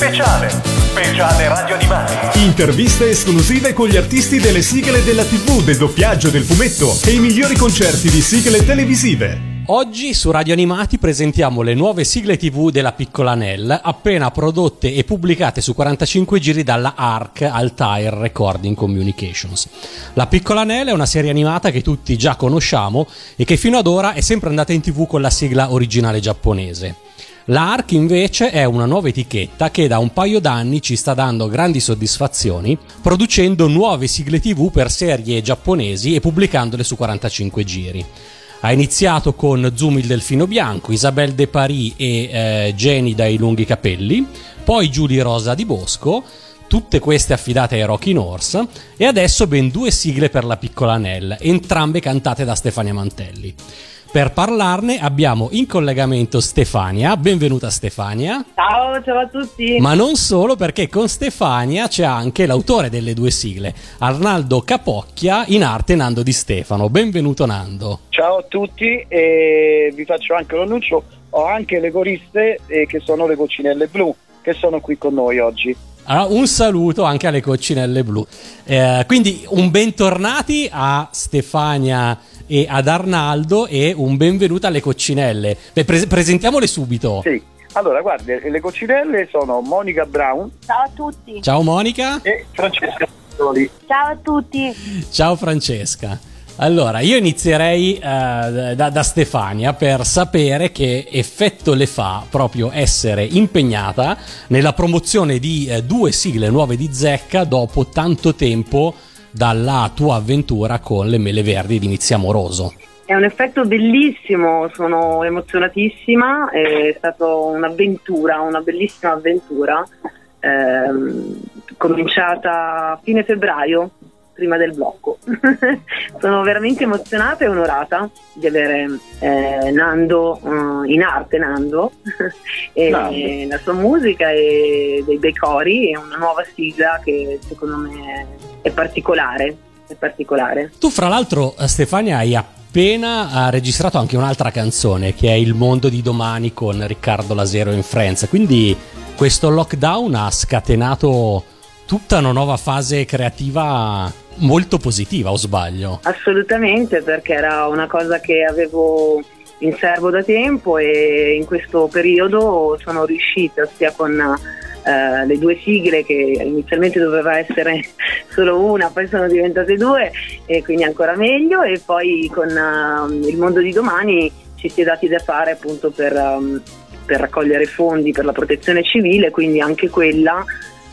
Speciale. Speciale Radio Animati. Interviste esclusive con gli artisti delle sigle della TV, del doppiaggio, del fumetto e i migliori concerti di sigle televisive. Oggi su Radio Animati presentiamo le nuove sigle TV della Piccola Nell, appena prodotte e pubblicate su 45 giri dalla ARC Altair Recording Communications. La Piccola Nell è una serie animata che tutti già conosciamo e che fino ad ora è sempre andata in TV con la sigla originale giapponese. La ARC invece è una nuova etichetta che da un paio d'anni ci sta dando grandi soddisfazioni, producendo nuove sigle TV per serie giapponesi e pubblicandole su 45 giri. Ha iniziato con Zoom il Delfino Bianco, Isabelle De Paris e eh, Jenny dai lunghi capelli, poi Julie Rosa di Bosco, tutte queste affidate ai Rocky Norse, e adesso ben due sigle per la piccola Nell, entrambe cantate da Stefania Mantelli. Per parlarne abbiamo in collegamento Stefania, benvenuta Stefania. Ciao, ciao a tutti. Ma non solo perché con Stefania c'è anche l'autore delle due sigle, Arnaldo Capocchia, in arte Nando Di Stefano. Benvenuto Nando. Ciao a tutti e vi faccio anche l'annuncio, ho anche le coriste eh, che sono le coccinelle blu che sono qui con noi oggi. Allora, un saluto anche alle coccinelle blu. Eh, quindi un bentornati a Stefania e ad Arnaldo e un benvenuto alle coccinelle. Beh, pre- presentiamole subito. Sì. Allora, guardi, le coccinelle sono Monica Brown. Ciao a tutti. Ciao Monica. E Francesca. Ciao a tutti. Ciao Francesca. Allora, io inizierei uh, da, da, Stefania per sapere che effetto le fa proprio essere impegnata nella promozione di uh, due sigle nuove di Zecca dopo tanto tempo dalla tua avventura con le mele verdi di Inizia Amoroso. È un effetto bellissimo, sono emozionatissima, è stata un'avventura, una bellissima avventura, ehm, cominciata a fine febbraio, prima del blocco. sono veramente emozionata e onorata di avere eh, Nando uh, in arte, Nando, e Nando. la sua musica e dei bei cori e una nuova sigla che secondo me è particolare, è particolare. Tu fra l'altro eh, Stefania hai appena eh, registrato anche un'altra canzone che è Il mondo di domani con Riccardo Lasero in Friends, quindi questo lockdown ha scatenato tutta una nuova fase creativa molto positiva, o sbaglio? Assolutamente, perché era una cosa che avevo in serbo da tempo e in questo periodo sono riuscita sia con uh, le due sigle che inizialmente doveva essere solo una, poi sono diventate due e quindi ancora meglio e poi con uh, il mondo di domani ci si è dati da fare appunto per, um, per raccogliere fondi per la protezione civile, quindi anche quella,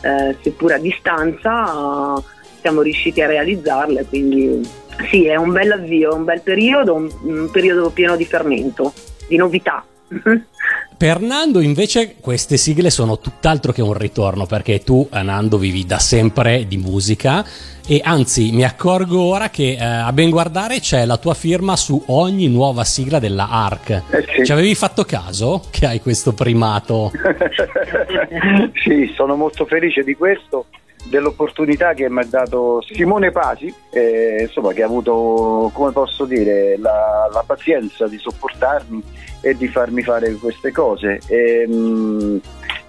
uh, seppur a distanza, siamo riusciti a realizzarla, quindi sì, è un bel avvio, un bel periodo, un, un periodo pieno di fermento, di novità. Per Nando invece queste sigle sono tutt'altro che un ritorno perché tu Nando vivi da sempre di musica e anzi mi accorgo ora che eh, a ben guardare c'è la tua firma su ogni nuova sigla della ARC. Eh sì. Ci avevi fatto caso che hai questo primato? sì, sono molto felice di questo dell'opportunità che mi ha dato Simone Pasi, eh, insomma, che ha avuto, come posso dire, la, la, pazienza di sopportarmi e di farmi fare queste cose. E, ehm,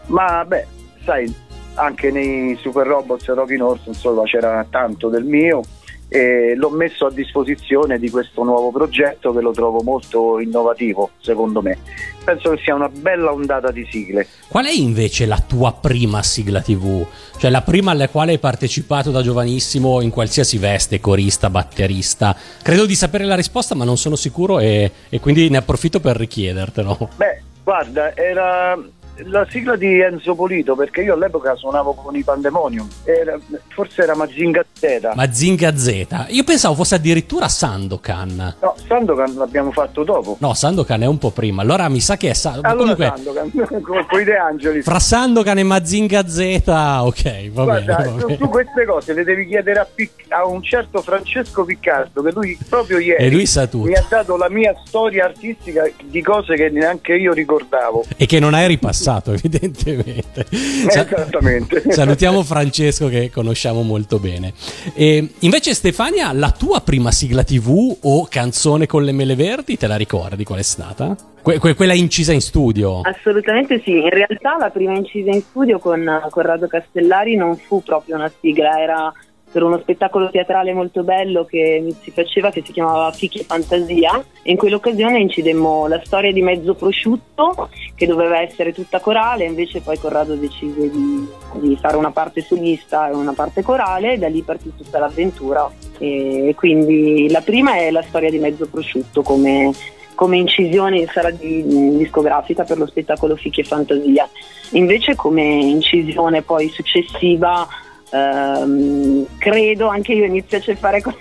ma beh, sai, anche nei Super Robots e Rocky North insomma c'era tanto del mio e l'ho messo a disposizione di questo nuovo progetto che lo trovo molto innovativo secondo me. Penso che sia una bella ondata di sigle. Qual è invece la tua prima sigla tv? cioè la prima alla quale hai partecipato da giovanissimo in qualsiasi veste corista, batterista. Credo di sapere la risposta ma non sono sicuro e, e quindi ne approfitto per richiedertelo. Beh guarda era la sigla di Enzo Polito perché io all'epoca suonavo con i Pandemonium era, forse era Mazinga Z. Mazinga Z. Io pensavo fosse addirittura Sandokan. No Sandokan l'abbiamo fatto dopo. No Sandokan è un po' prima. Allora mi sa che è Sa- allora comunque, Sandokan con i De Angeli fra Sandokan e Mazinga Z ok va Guarda, bene, va tu, tu, queste cose le devi chiedere a, Pic- a, un certo Francesco Piccardo che lui proprio ieri e lui sa tutto. mi ha dato la mia storia artistica di cose che neanche io ricordavo. E che non hai ripassato passato, evidentemente. Esattamente. Salutiamo Francesco che conosciamo molto bene. E invece Stefania, la tua prima sigla TV o canzone con le mele verdi, te la ricordi qual è stata? Que- que- quella incisa in studio. Assolutamente sì, in realtà la prima incisa in studio con Corrado Castellari non fu proprio una sigla, era per uno spettacolo teatrale molto bello che si faceva che si chiamava Fichi e Fantasia in quell'occasione incidemmo la storia di Mezzo Prosciutto che doveva essere tutta corale invece poi Corrado decise di, di fare una parte solista e una parte corale e da lì partì tutta l'avventura e quindi la prima è la storia di Mezzo Prosciutto come come incisione in sala di, discografica per lo spettacolo Fichi e Fantasia. Invece come incisione poi successiva ehm, credo anche io inizio a ceffare con,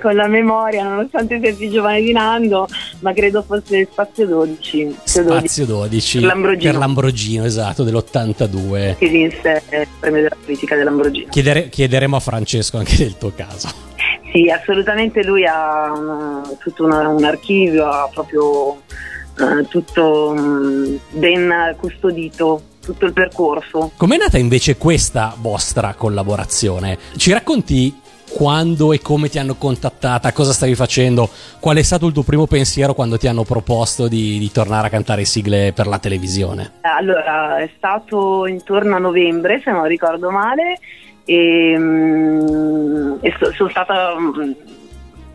con, la memoria nonostante sia più giovane di Nando ma credo fosse Spazio 12 Spazio 12 per Lambrogino, per Lambrogino esatto dell'82 che vinse il premio della critica dell'Ambrogino Chiedere, chiederemo a Francesco anche del tuo caso. Sì, assolutamente lui ha una, tutto una, un archivio, ha proprio uh, tutto um, ben custodito tutto il percorso. Com'è nata invece questa vostra collaborazione? Ci racconti quando e come ti hanno contattata, cosa stavi facendo, qual è stato il tuo primo pensiero quando ti hanno proposto di, di tornare a cantare sigle per la televisione? Allora, è stato intorno a novembre, se non ricordo male, e, mm, e so, sono stata mm,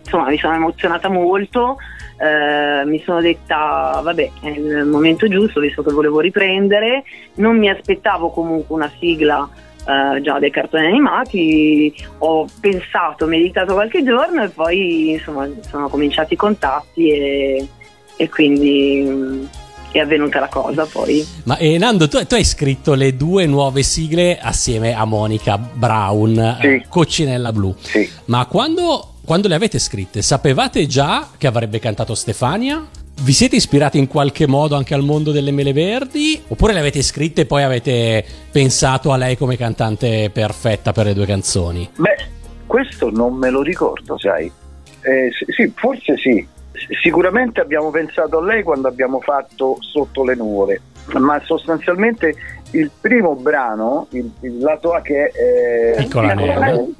insomma mi sono emozionata molto eh, mi sono detta vabbè è il momento giusto visto che volevo riprendere non mi aspettavo comunque una sigla eh, già dei cartoni animati ho pensato, meditato qualche giorno e poi insomma sono cominciati i contatti e, e quindi mm, è avvenuta la cosa poi. Ma eh, Nando, tu, tu, hai scritto le due nuove sigle assieme a Monica Brown, sì. Coccinella Blu. Sì. Ma quando, quando le avete scritte, sapevate già che avrebbe cantato Stefania? Vi siete ispirati in qualche modo anche al mondo delle mele verdi? Oppure le avete scritte e poi avete pensato a lei come cantante perfetta per le due canzoni? Beh, questo non me lo ricordo, sai. Eh, sì, forse sì, Sicuramente abbiamo pensato a lei quando abbiamo fatto Sotto le nuvole, ma sostanzialmente il primo brano, il, il lato A che è eh, Piccola Neve.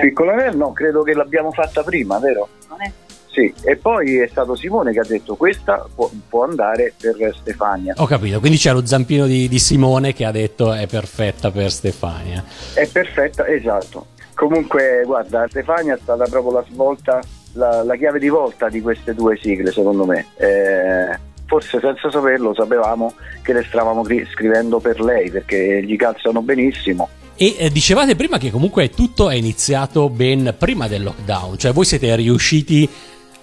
Piccola Neve, no, credo che l'abbiamo fatta prima, vero? Non è sì, e poi è stato Simone che ha detto questa può, può, andare per Stefania. Ho capito, quindi c'è lo zampino di, di, Simone che ha detto è perfetta per Stefania. È perfetta, esatto. Comunque, guarda, Stefania è stata proprio la svolta la, la, chiave di volta di queste due sigle, secondo me. Eh, forse senza saperlo sapevamo che le stavamo scrivendo per lei perché gli calzano benissimo. E eh, dicevate prima che comunque tutto è iniziato ben prima del lockdown, cioè voi siete riusciti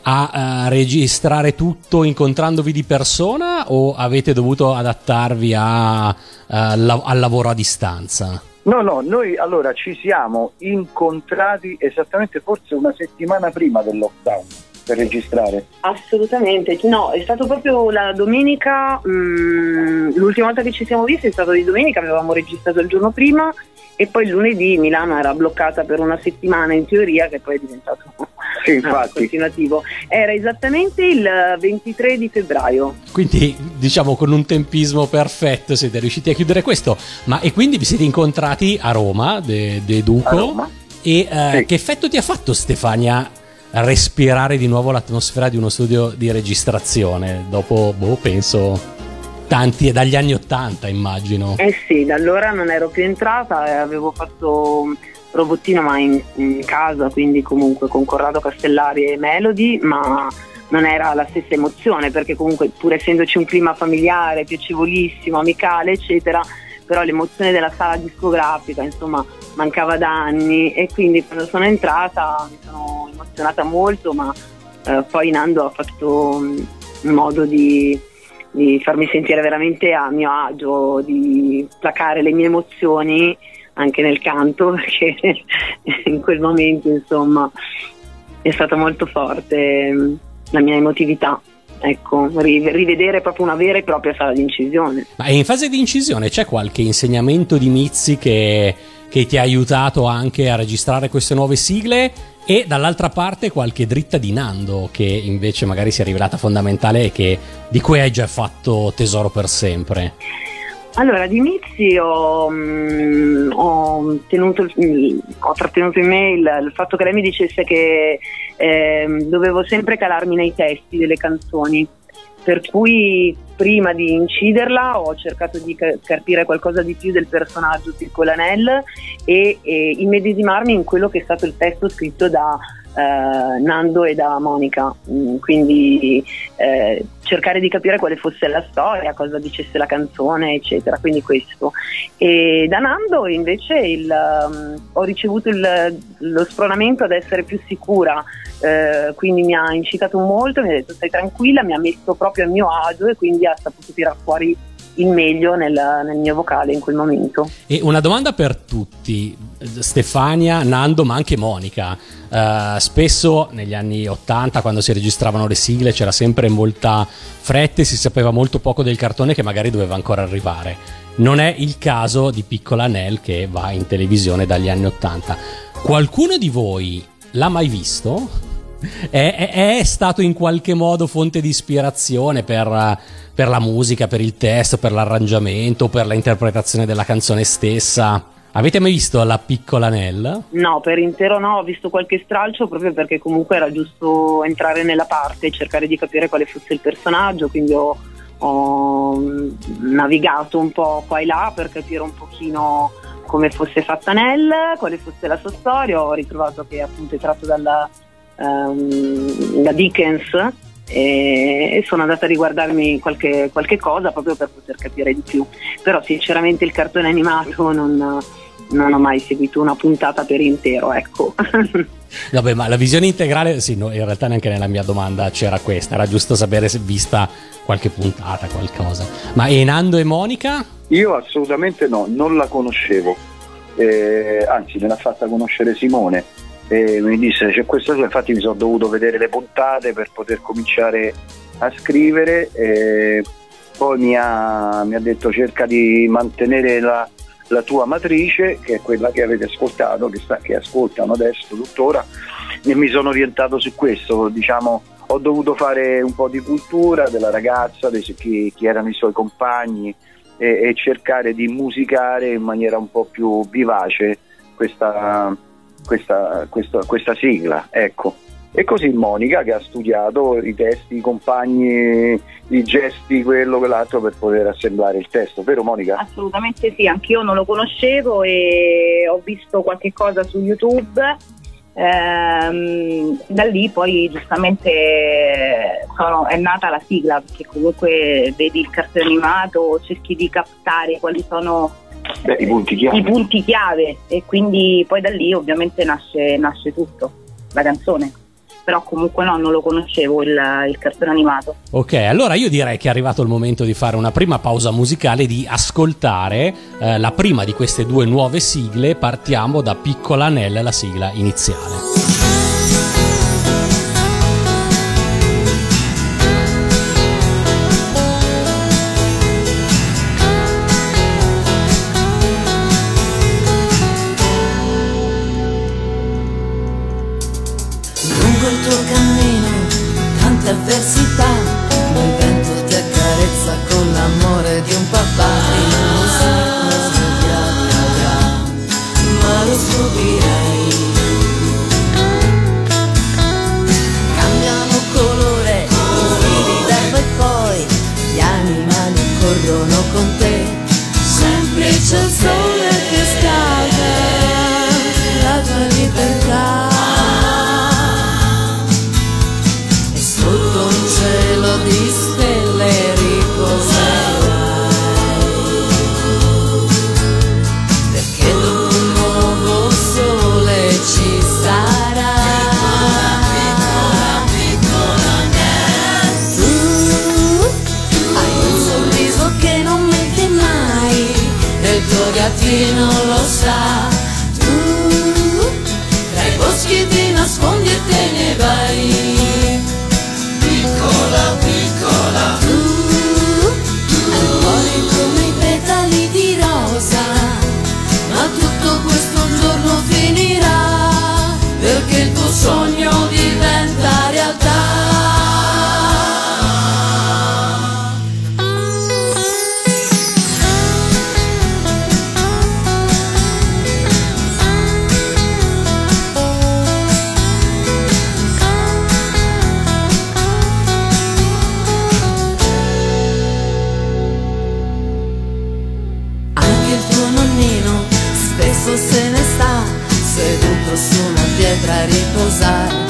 a uh, registrare tutto incontrandovi di persona o avete dovuto adattarvi a, uh, la- al lavoro a distanza? No, no, noi allora ci siamo incontrati esattamente forse una settimana prima del lockdown per registrare. Assolutamente, no, è stato proprio la domenica, mh, mm, l'ultima volta che ci siamo visti è stato di domenica, avevamo registrato il giorno prima e poi lunedì Milano era bloccata per una settimana in teoria che poi è diventato sì, infatti. continuativo. Era esattamente il 23 di febbraio. Quindi diciamo con un tempismo perfetto siete riusciti a chiudere questo. Ma e quindi vi siete incontrati a Roma, De, de Duco. A Roma. E eh, sì. che effetto ti ha fatto Stefania respirare di nuovo l'atmosfera di uno studio di registrazione? Dopo, boh, penso tanti, dagli anni Ottanta immagino. Eh sì, da allora non ero più entrata, avevo fatto robottino ma in, in, casa, quindi comunque con Corrado Castellari e Melody, ma non era la stessa emozione perché comunque pur essendoci un clima familiare, piacevolissimo, amicale, eccetera, però l'emozione della sala discografica, insomma, mancava da anni e quindi quando sono entrata mi sono emozionata molto, ma eh, poi Nando ha fatto um, modo di, di farmi sentire veramente a mio agio, di placare le mie emozioni anche nel canto perché in quel momento insomma è stata molto forte mm, la mia emotività ecco, rivedere proprio una vera e propria sala di incisione. Ma in fase di incisione c'è qualche insegnamento di Mizzi che, che, ti ha aiutato anche a registrare queste nuove sigle e dall'altra parte qualche dritta di Nando che invece magari si è rivelata fondamentale e che, di cui hai già fatto tesoro per sempre? Allora, ad inizio ho, mm, ho, tenuto, mm, ho, trattenuto in me il, il, fatto che lei mi dicesse che eh, dovevo sempre calarmi nei testi delle canzoni per cui prima di inciderla ho cercato di capire qualcosa di più del personaggio Piccolanel e, e immedesimarmi in quello che è stato il testo scritto da eh, Nando e da Monica, mm, quindi eh, cercare di capire quale fosse la storia, cosa dicesse la canzone, eccetera. Quindi questo. E da Nando invece il, um, ho ricevuto il, lo spronamento ad essere più sicura, eh, quindi mi ha incitato molto, mi ha detto stai tranquilla, mi ha messo proprio a mio agio e quindi ha saputo tirare fuori il meglio nel, nel, mio vocale in quel momento. E una domanda per tutti, Stefania, Nando, ma anche Monica. Uh, spesso negli anni 80, quando si registravano le sigle, c'era sempre molta fretta e si sapeva molto poco del cartone che magari doveva ancora arrivare. Non è il caso di Piccola Nell che va in televisione dagli anni 80. Qualcuno di voi l'ha mai visto? È, è, è stato in qualche modo fonte di ispirazione per per la musica, per il testo, per l'arrangiamento, per l'interpretazione della canzone stessa. Avete mai visto La piccola Nell? No, per intero no, ho visto qualche stralcio proprio perché comunque era giusto entrare nella parte e cercare di capire quale fosse il personaggio, quindi ho, ho navigato un po' qua e là per capire un pochino come fosse fatta Nell, quale fosse la sua storia, ho ritrovato che appunto è tratto dalla, um, da Dickens e sono andata a riguardarmi qualche, qualche, cosa proprio per poter capire di più. Però sinceramente il cartone animato non, non ho mai seguito una puntata per intero, ecco. Vabbè, ma la visione integrale, sì, no, in realtà neanche nella mia domanda c'era questa, era giusto sapere se vista qualche puntata, qualcosa. Ma Enando e Monica? Io assolutamente no, non la conoscevo, eh, anzi me l'ha fatta conoscere Simone e mi disse c'è questa cosa, infatti mi sono dovuto vedere le puntate per poter cominciare a scrivere e poi mi ha, mi ha detto cerca di mantenere la, la, tua matrice che è quella che avete ascoltato, che, sta, che ascoltano adesso tuttora e mi sono orientato su questo, diciamo ho dovuto fare un po' di cultura della ragazza, di chi, chi erano i suoi compagni e, e cercare di musicare in maniera un po' più vivace questa questa, questa, questa sigla. Ecco. E così Monica che ha studiato i testi, i compagni, i gesti, quello, quell'altro per poter assemblare il testo, vero Monica? Assolutamente sì, anch'io non lo conoscevo e ho visto qualche cosa su YouTube. Ehm, da lì poi giustamente sono, è nata la sigla perché comunque vedi il cartone animato, cerchi di captare quali sono Beh, i, punti i, punti chiave. e quindi poi da lì ovviamente nasce, nasce tutto, la canzone però comunque no, non lo conoscevo il, il, cartone animato. Ok, allora io direi che è arrivato il momento di fare una prima pausa musicale, di ascoltare eh, la prima di queste due nuove sigle. Partiamo da Piccola Nell, la sigla iniziale. pousar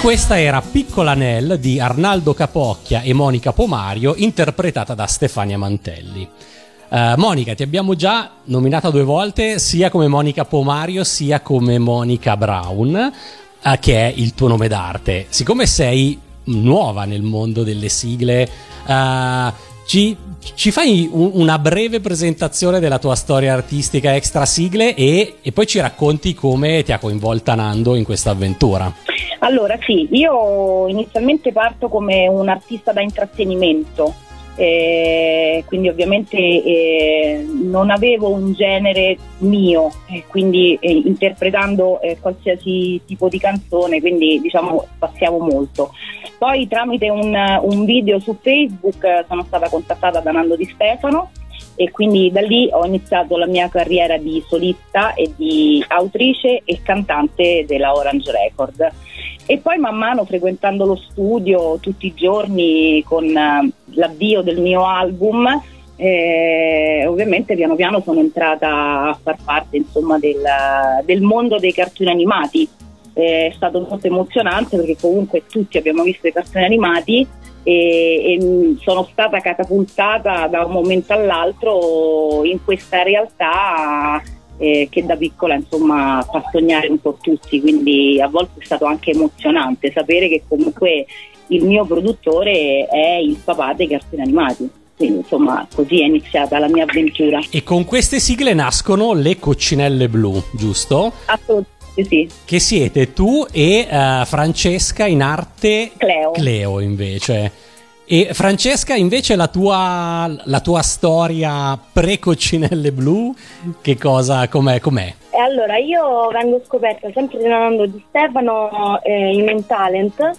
questa era Piccola Nell di Arnaldo Capocchia e Monica Pomario, interpretata da Stefania Mantelli. Eh, Monica, ti abbiamo già nominata due volte, sia come Monica Pomario, sia come Monica Brown, eh, che è il tuo nome d'arte. Siccome sei nuova nel mondo delle sigle, eh, ci, ci fai un- una breve presentazione della tua storia artistica extra sigle e, e poi ci racconti come ti ha coinvolta Nando in questa avventura. Allora sì, io inizialmente parto come un artista da intrattenimento, eh, quindi ovviamente eh, non avevo un genere mio, eh, quindi eh, interpretando eh, qualsiasi tipo di canzone, quindi diciamo passiamo molto. Poi tramite un, un video su Facebook eh, sono stata contattata da Nando Di Stefano e quindi da lì ho iniziato la mia carriera di solista e di autrice e cantante della Orange Record. E poi man mano frequentando lo studio tutti i giorni con eh, l'avvio del mio album, eh, ovviamente piano piano sono entrata a far parte insomma, del, del mondo dei cartoni animati. È stato molto emozionante perché comunque tutti abbiamo visto i cartoni animati e, e, mh, sono stata catapultata da un momento all'altro in questa realtà eh, che da piccola insomma fa sognare un po' tutti, quindi a volte è stato anche emozionante sapere che comunque il mio produttore è il papà dei cartoni animati. Quindi insomma così è iniziata la mia avventura. E con queste sigle nascono le coccinelle blu, giusto? Assolutamente sì. Che siete tu e eh, Francesca in arte Cleo. invece. E Francesca invece la tua, la tua storia pre-coccinelle blu, che cosa, com'è? com'è? E allora io vengo scoperta sempre da Nando Di Stefano eh, in un talent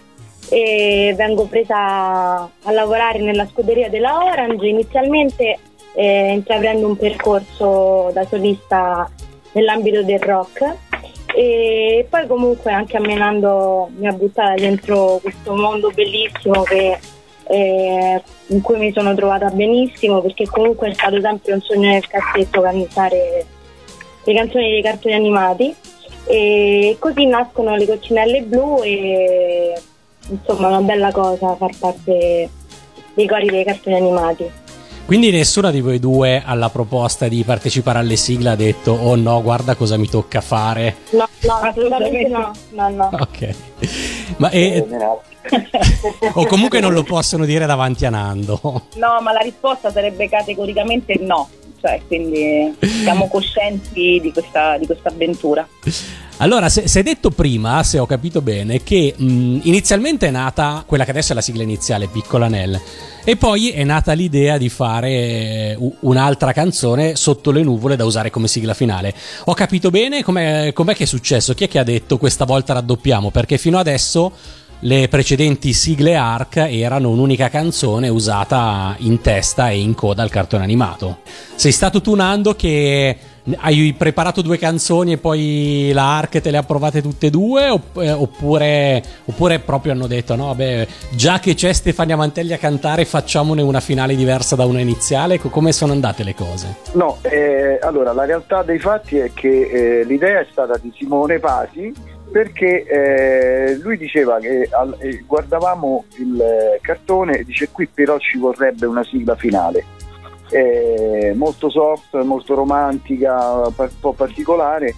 e vengo presa a lavorare nella scuderia della Orange. Inizialmente eh, intraprendo un percorso da solista nell'ambito del rock e poi comunque anche a Menando mi ha buttata dentro questo mondo bellissimo che, eh, in cui mi sono trovata benissimo perché comunque è stato sempre un sogno nel cassetto cantare le canzoni dei cartoni animati e così nascono le coccinelle blu e insomma una bella cosa far parte dei cori dei cartoni animati. Quindi nessuna di voi due alla proposta di partecipare alle sigle ha detto oh no, guarda cosa mi tocca fare. No, no, assolutamente no, no, no. Ok. Ma e, o comunque non lo possono dire davanti a Nando. No, ma la risposta sarebbe categoricamente no. Cioè, quindi siamo coscienti di questa, di questa avventura. Allora, si è detto prima, se ho capito bene, che mh, inizialmente è nata quella che adesso è la sigla iniziale, Piccola Nell, e poi è nata l'idea di fare eh, un'altra canzone sotto le nuvole da usare come sigla finale. Ho capito bene com'è, com'è che è successo? Chi è che ha detto questa volta raddoppiamo? Perché fino adesso le precedenti sigle ARC erano un'unica canzone usata in testa e in coda al cartone animato. Sei stato tu Nando che hai preparato due canzoni e poi la ARC te le ha provate tutte e due? Eh, oppure, oppure proprio hanno detto: no, vabbè, già che c'è Stefania Mantelli a cantare, facciamone una finale diversa da una iniziale? Co- Come sono andate le cose? No, eh, allora la realtà dei fatti è che eh, l'idea è stata di Simone Pasi perché eh, lui diceva che al- eh, guardavamo il eh, cartone e dice qui però ci vorrebbe una sigla finale. Eh, molto soft, molto romantica, un po' particolare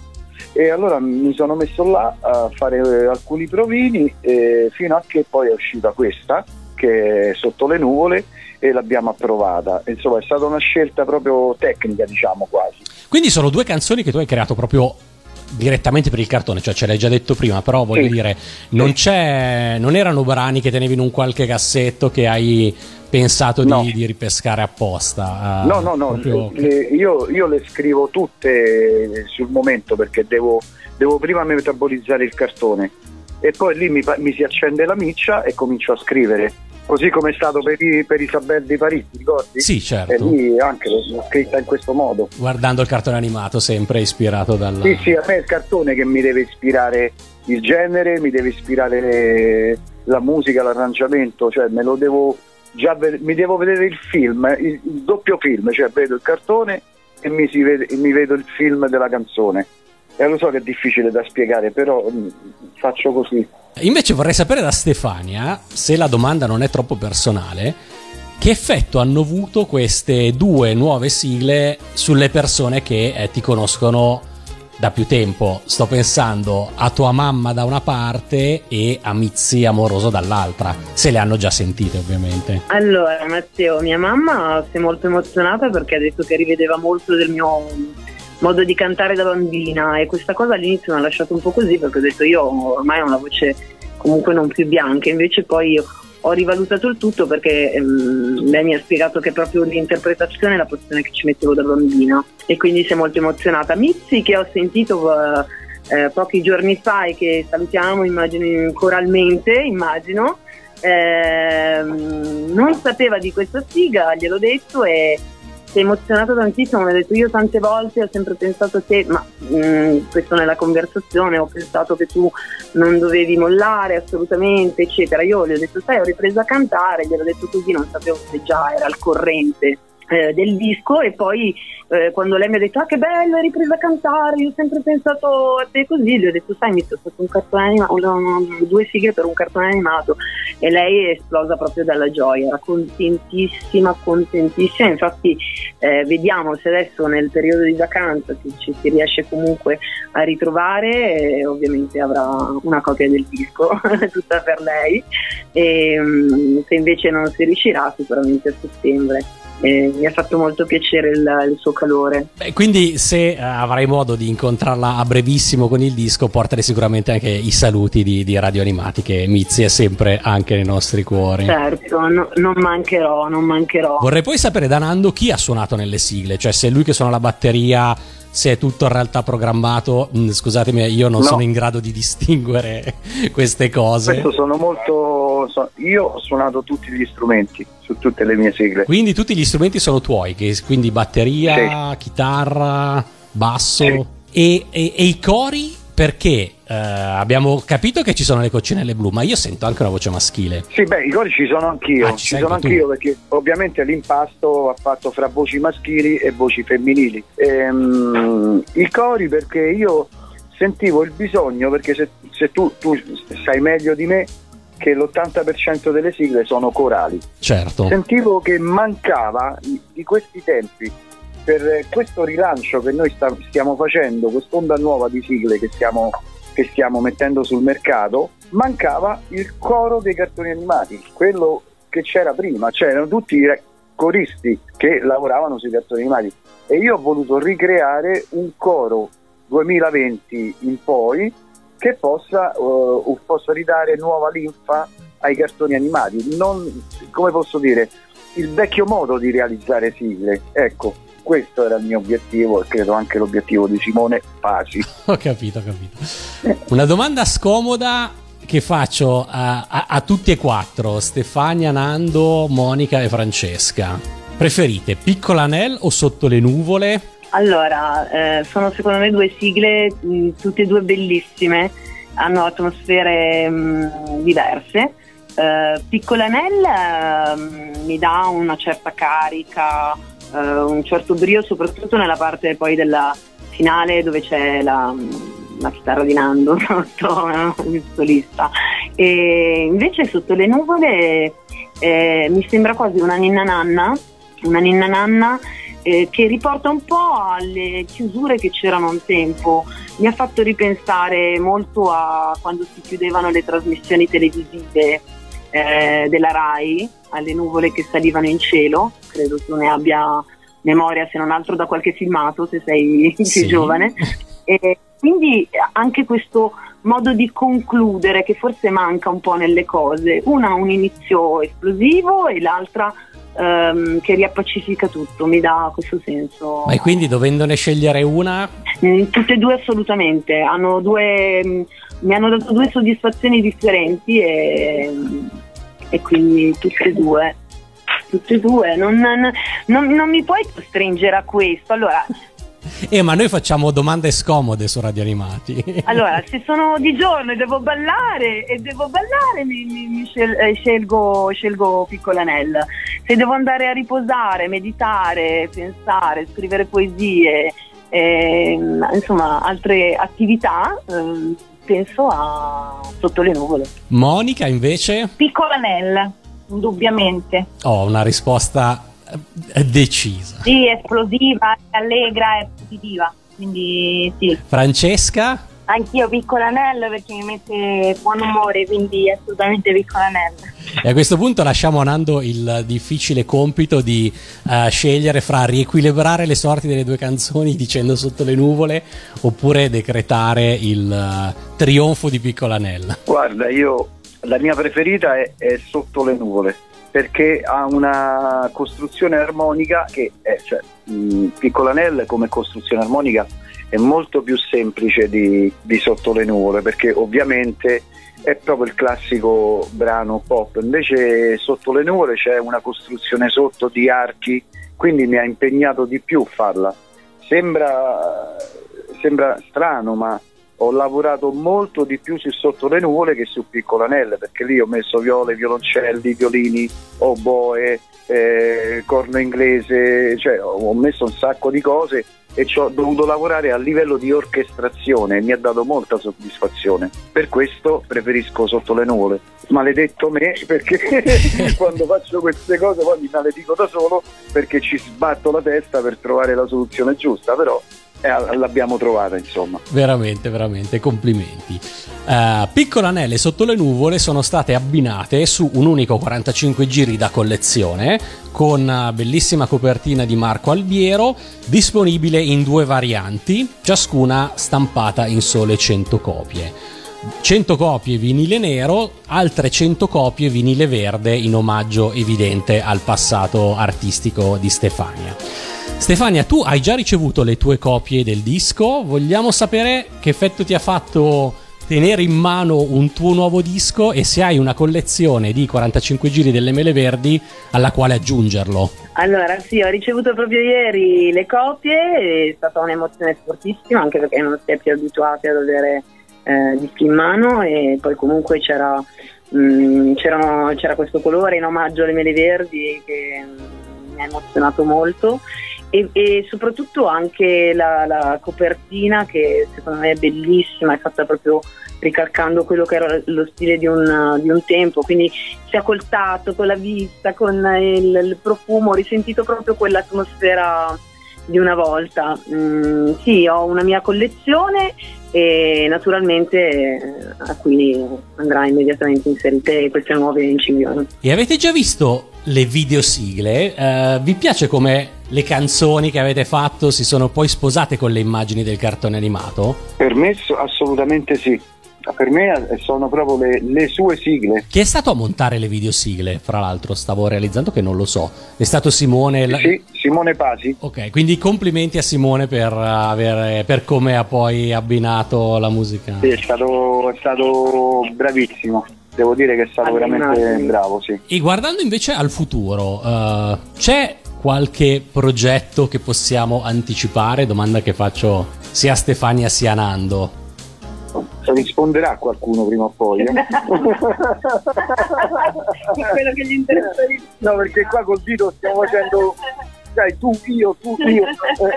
e allora mi sono messo là a fare eh, alcuni provini eh, fino a che poi è uscita questa che è sotto le nuvole e l'abbiamo approvata. Insomma, è stata una scelta proprio tecnica, diciamo quasi. Quindi sono due canzoni che tu hai creato proprio direttamente per il cartone, cioè ce l'hai già detto prima, però voglio Sì. dire, non, c'è, non erano brani che tenevi in un qualche cassetto che hai pensato di, No. di ripescare apposta. eh, No, no, no, proprio- le- io, io le scrivo tutte sul momento perché devo, devo prima metabolizzare il cartone e poi lì mi, mi si accende la miccia e comincio a scrivere. Così come è stato per, i- per Isabelle di Parigi, ricordi? Sì, E certo. lì anche l'ho scritta in questo modo. Guardando il cartone animato, sempre ispirato dal... Sì, sì, a me è il cartone che mi deve ispirare il genere, mi deve ispirare la musica, l'arrangiamento, cioè me lo devo già ve- mi devo vedere il film, il, il doppio film, cioè vedo il cartone e mi, vede- mi vedo il film della canzone. E lo so che è difficile da spiegare, però mm, faccio così. Invece vorrei sapere da Stefania, se la domanda non è troppo personale, che effetto hanno avuto queste due nuove sigle sulle persone che eh, ti conoscono da più tempo. Sto pensando a tua mamma da una parte e a Mizzi amoroso dall'altra, se le hanno già sentite ovviamente. Allora, Matteo, mia mamma si è molto emozionata perché ha detto che rivedeva molto del mio modo di cantare da bambina e questa cosa all'inizio mi ha lasciato un po' così perché ho detto io ormai ho una voce comunque non più bianca, invece poi ho rivalutato il tutto perché ehm, lei mi ha spiegato che proprio l'interpretazione è la posizione che ci mettevo da bambina e quindi si è molto emozionata. Mizzi che ho sentito eh, eh, pochi giorni fa e che salutiamo immagino coralmente, immagino, ehm, non sapeva di questa sigla, gliel'ho detto e si è emozionato tantissimo, mi ha detto io tante volte ho sempre pensato che, ma mh, questo nella conversazione, ho pensato che tu non dovevi mollare assolutamente, eccetera. Io gli ho detto, sai, ho ripreso a cantare, gliel'ho detto così, non sapevo se già era al corrente eh, del disco e poi eh, quando lei mi ha detto ah che bello hai ripreso a cantare io ho sempre pensato a te così gli ho detto sai mi sono fatto un cartone animato due sigle per un cartone animato e lei è esplosa proprio dalla gioia era contentissima contentissima. Infatti eh, vediamo se adesso nel periodo di vacanza si, ci si riesce comunque a ritrovare eh, ovviamente avrà una copia del disco tutta per lei. E mm, se invece non si riuscirà sicuramente a settembre eh, mi ha fatto molto piacere il, il suo calore. Beh, quindi se eh, avrai modo di incontrarla a brevissimo con il disco, portare sicuramente anche i saluti di, di Radio Animati, che Mizzi è sempre anche nei nostri cuori. Certo, no- non mancherò, non mancherò. Vorrei poi sapere da Nando chi ha suonato nelle sigle, cioè se è lui che suona la batteria, se è tutto in realtà programmato. Mm, Scusatemi, io non No. sono in grado di distinguere queste cose. Questo sono molto. so- io ho suonato tutti gli strumenti su tutte le mie sigle. Quindi tutti gli strumenti sono tuoi, quindi batteria, chitarra, basso Sì. e, e- e i cori perché eh, abbiamo capito che ci sono le coccinelle blu, ma io sento anche una voce maschile. Sì, beh, i cori ci sono anch'io, Ah, ci ci, sono anche tu. anch'io perché ovviamente l'impasto ha fatto fra voci maschili e voci femminili. Ehm, I cori perché io sentivo il bisogno, perché se, se tu, tu sai meglio di me che l'80% delle sigle sono corali, Certo. sentivo che mancava di questi tempi per questo rilancio che noi sta- stiamo facendo, quest'onda nuova di sigle che stiamo, che stiamo mettendo sul mercato, mancava il coro dei cartoni animati, quello che c'era prima, c'erano tutti i coristi che lavoravano sui cartoni animati e io ho voluto ricreare un coro 2020 in poi che possa, eh, possa ridare nuova linfa ai cartoni animati, non, come posso dire, il vecchio modo di realizzare sigle. Ecco, questo era il mio obiettivo e credo anche l'obiettivo di Simone Pasi. Ho capito, ho capito. Una domanda scomoda che faccio a, a- a tutti e quattro, Stefania, Nando, Monica e Francesca. Preferite Piccola Nel o Sotto le nuvole? Allora, eh, sono secondo me due sigle, mh, tutte e due bellissime, hanno atmosfere mh, diverse. Eh, Piccolanella mh, mi dà una certa carica, eh, un certo brio, soprattutto nella parte poi della finale dove c'è la, la chitarra di Nando sotto, no? il solista. E invece sotto le nuvole eh, mi sembra quasi una ninna nanna, una ninna nanna eh, che riporta un po' alle chiusure che c'erano un tempo. Mi ha fatto ripensare molto a quando si chiudevano le trasmissioni televisive eh, della RAI, alle nuvole che salivano in cielo, credo tu ne abbia memoria se non altro da qualche filmato se sei più Sì. giovane. E quindi anche questo modo di concludere che forse manca un po' nelle cose, una un inizio esplosivo e l'altra ehm, che riappacifica tutto, mi dà questo senso. Ma e quindi dovendone scegliere una, Mm, Tutte e due assolutamente, hanno due, mm, mi hanno dato due soddisfazioni differenti e, e quindi tutte e due. Tutte e due, non, non- non- non mi puoi costringere a questo. Allora, eh, ma noi facciamo domande scomode su Radio Animati. allora, se sono di giorno e devo ballare e devo ballare, mi, mi- mi eh, scelgo, scelgo Piccolanella. Se devo andare a riposare, meditare, pensare, scrivere poesie, ehm, insomma, altre attività, ehm, penso a Sotto le nuvole. Monica invece Piccolanella, indubbiamente. ho una risposta eh, decisa. Sì, è esplosiva, è allegra, è positiva. Quindi sì. Francesca? Anch'io piccola anello perché mi mette buon umore, quindi assolutamente piccola anello. E a questo punto lasciamo a Nando il difficile compito di eh, scegliere fra riequilibrare le sorti delle due canzoni dicendo sotto le nuvole oppure decretare il eh, trionfo di Piccolanella. Guarda, io la mia preferita è, è Sotto le nuvole perché ha una costruzione armonica che è, cioè, mh, Piccolanelle come costruzione armonica è molto più semplice di, di Sotto le nuvole perché ovviamente è proprio il classico brano pop, invece Sotto le nuvole c'è una costruzione sotto di archi, quindi mi ha impegnato di più farla. Sembra, sembra strano, ma ho lavorato molto di più su Sotto le nuvole che su Piccolanelle, perché lì ho messo viole, violoncelli, violini, oboe, eh, corno inglese, cioè ho messo un sacco di cose e ci ho dovuto lavorare a livello di orchestrazione e mi ha dato molta soddisfazione. Per questo preferisco Sotto le nuvole. Maledetto me, perché quando faccio queste cose poi mi maledico da solo perché ci sbatto la testa per trovare la soluzione giusta, però eh, l'abbiamo trovata insomma. Veramente, veramente, complimenti. Eh, Piccolanelle sotto le nuvole sono state abbinate su un unico 45 giri da collezione con bellissima copertina di Marco Albiero, disponibile in due varianti, ciascuna stampata in sole 100 copie. 100 copie vinile nero, altre 100 copie vinile verde in omaggio evidente al passato artistico di Stefania. Stefania, tu hai già ricevuto le tue copie del disco, vogliamo sapere che effetto ti ha fatto tenere in mano un tuo nuovo disco e se hai una collezione di 45 giri delle mele verdi alla quale aggiungerlo. Allora, sì, ho ricevuto proprio ieri le copie, è stata un'emozione fortissima anche perché non si è più abituati ad avere eh, dischi in mano e poi comunque c'era, mh, c'erano- c'era questo colore in omaggio alle mele verdi che mh, mi ha emozionato molto e, e soprattutto anche la, la copertina che secondo me è bellissima, è fatta proprio ricalcando quello che era lo stile di un, di un tempo, quindi si è col tatto, con la vista, con il, il profumo, ho risentito proprio quell'atmosfera di una volta. Mm, sì, ho una mia collezione e naturalmente eh, a cui andrà immediatamente inserite queste nuove incisioni. E avete già visto le videosigle? Eh, vi piace come le canzoni che avete fatto si sono poi sposate con le immagini del cartone animato? Per me so- assolutamente sì. Per me eh, sono proprio le, le sue sigle. Chi è stato a montare le videosigle? Fra l'altro, stavo realizzando che non lo so. È stato Simone. la- Sì, Simone Pasi. Ok, quindi complimenti a Simone per, avere, per come ha poi abbinato la musica. Sì, è stato, è stato bravissimo. Devo dire che è stato veramente bravo, sì. E guardando invece al futuro, eh, c'è qualche progetto che possiamo anticipare? Domanda che faccio sia a Stefania sia a Nando. Risponderà qualcuno prima o poi. eh? quello che gli interessa di No, perché qua col dito stiamo facendo. Dai, tu, io, tu, io.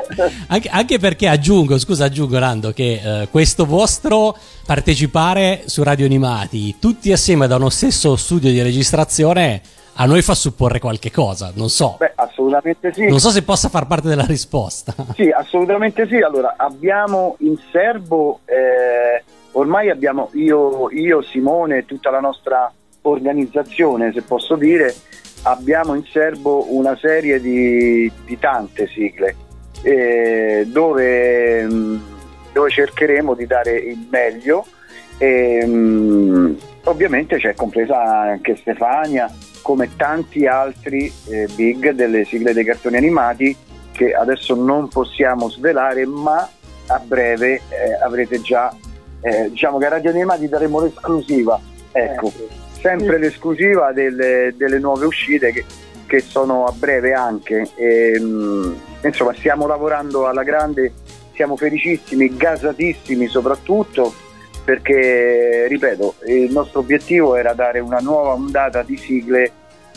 Anche, anche perché aggiungo, scusa, aggiungo Nando, che eh, questo vostro partecipare su Radio Animati, tutti assieme da uno stesso studio di registrazione, a noi fa supporre qualche cosa, non so. Beh, assolutamente sì. Non so se possa far parte della risposta. Sì, assolutamente sì. Allora, abbiamo in serbo, eh, ormai abbiamo io, io, Simone tutta la nostra organizzazione, se posso dire, abbiamo in serbo una serie di, di tante sigle eh, dove, mh, dove cercheremo di dare il meglio. E, mh, ovviamente c'è compresa anche Stefania, come tanti altri eh, big delle sigle dei cartoni animati che adesso non possiamo svelare, ma a breve eh, avrete già, eh, diciamo che a Radio Animati daremo l'esclusiva, ecco, sempre l'esclusiva delle, delle nuove uscite che, che sono a breve anche. E, mh, insomma, stiamo lavorando alla grande, siamo felicissimi, gasatissimi soprattutto perché, ripeto, il nostro obiettivo era dare una nuova ondata di sigle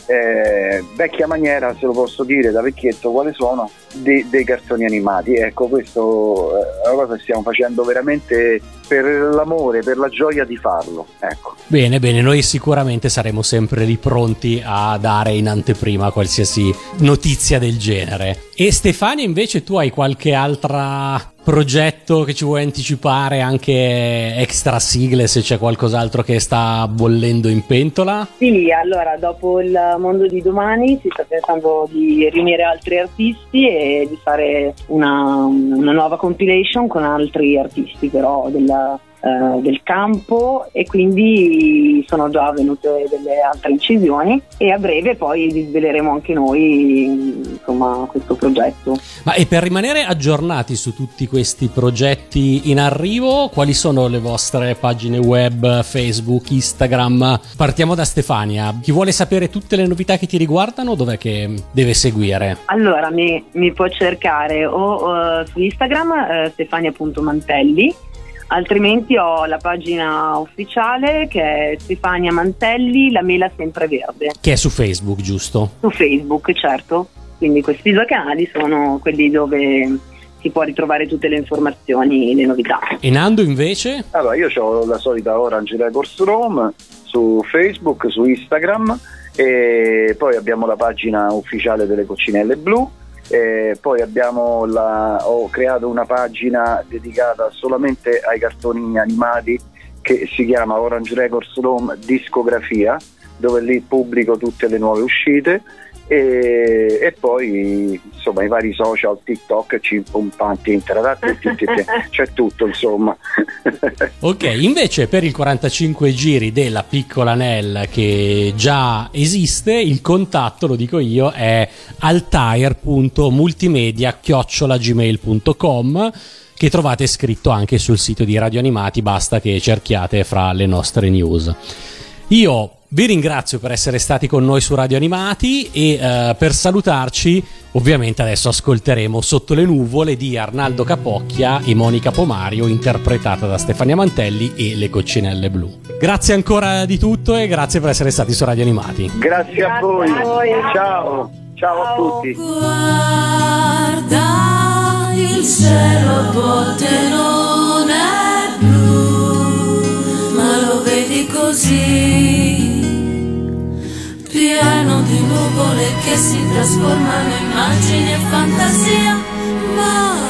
eh, vecchia maniera, se lo posso dire da vecchietto, quali sono dei, dei cartoni animati. Ecco, questo è una cosa che stiamo facendo veramente per l'amore, per la gioia di farlo. Ecco. Bene, bene, noi sicuramente saremo sempre lì pronti a dare in anteprima qualsiasi notizia del genere. E Stefania, invece, tu hai qualche altra progetto che ci vuoi anticipare, anche extra sigle, se c'è qualcos'altro che sta bollendo in pentola? Sì, allora dopo il mondo di domani si sta pensando di riunire altri artisti e di fare una, una nuova compilation con altri artisti però della, eh, del campo e quindi sono già avvenute delle altre incisioni e a breve poi vi sveleremo anche noi insomma questo progetto. Ma e per rimanere aggiornati su tutti questi progetti in arrivo, quali sono le vostre pagine web, Facebook, Instagram? Partiamo da Stefania. Chi vuole sapere tutte le novità che ti riguardano, dov'è che deve seguire? Allora mi, mi può cercare o uh, su Instagram uh, stefania.mantelli altrimenti ho la pagina ufficiale che è Stefania Mantelli, la mela sempre verde. Che è su Facebook, giusto? Su Facebook, certo. Quindi questi due canali sono quelli dove si può ritrovare tutte le informazioni e le novità. E Nando invece? Allora, io ho la solita Orange Records Rome su Facebook, su Instagram e poi abbiamo la pagina ufficiale delle coccinelle blu eh, poi la, ho creato una pagina dedicata solamente ai cartoni animati che si chiama Orange Records Rome Discografia, dove lì pubblico tutte le nuove uscite e, e poi insomma i vari social, TikTok, Cimpumpanti, Interadat, c'è tutto insomma. ok, invece per il 45 giri della piccola Nell che già esiste, il contatto, lo dico io, è altair.multimedia.gmail.com che trovate scritto anche sul sito di Radio Animati, basta che cerchiate fra le nostre news. Io vi ringrazio per essere stati con noi su Radio Animati e uh, per salutarci ovviamente adesso ascolteremo Sotto le nuvole di Arnaldo Capocchia e Monica Pomario interpretata da Stefania Mantelli e le coccinelle blu. Grazie ancora di tutto e grazie per essere stati su Radio Animati. Grazie, grazie a, voi. a voi. Ciao. Ciao a tutti. Guarda il cielo a volte non è blu, ma lo vedi così pieno di nuvole che si trasformano in immagini e fantasia, ma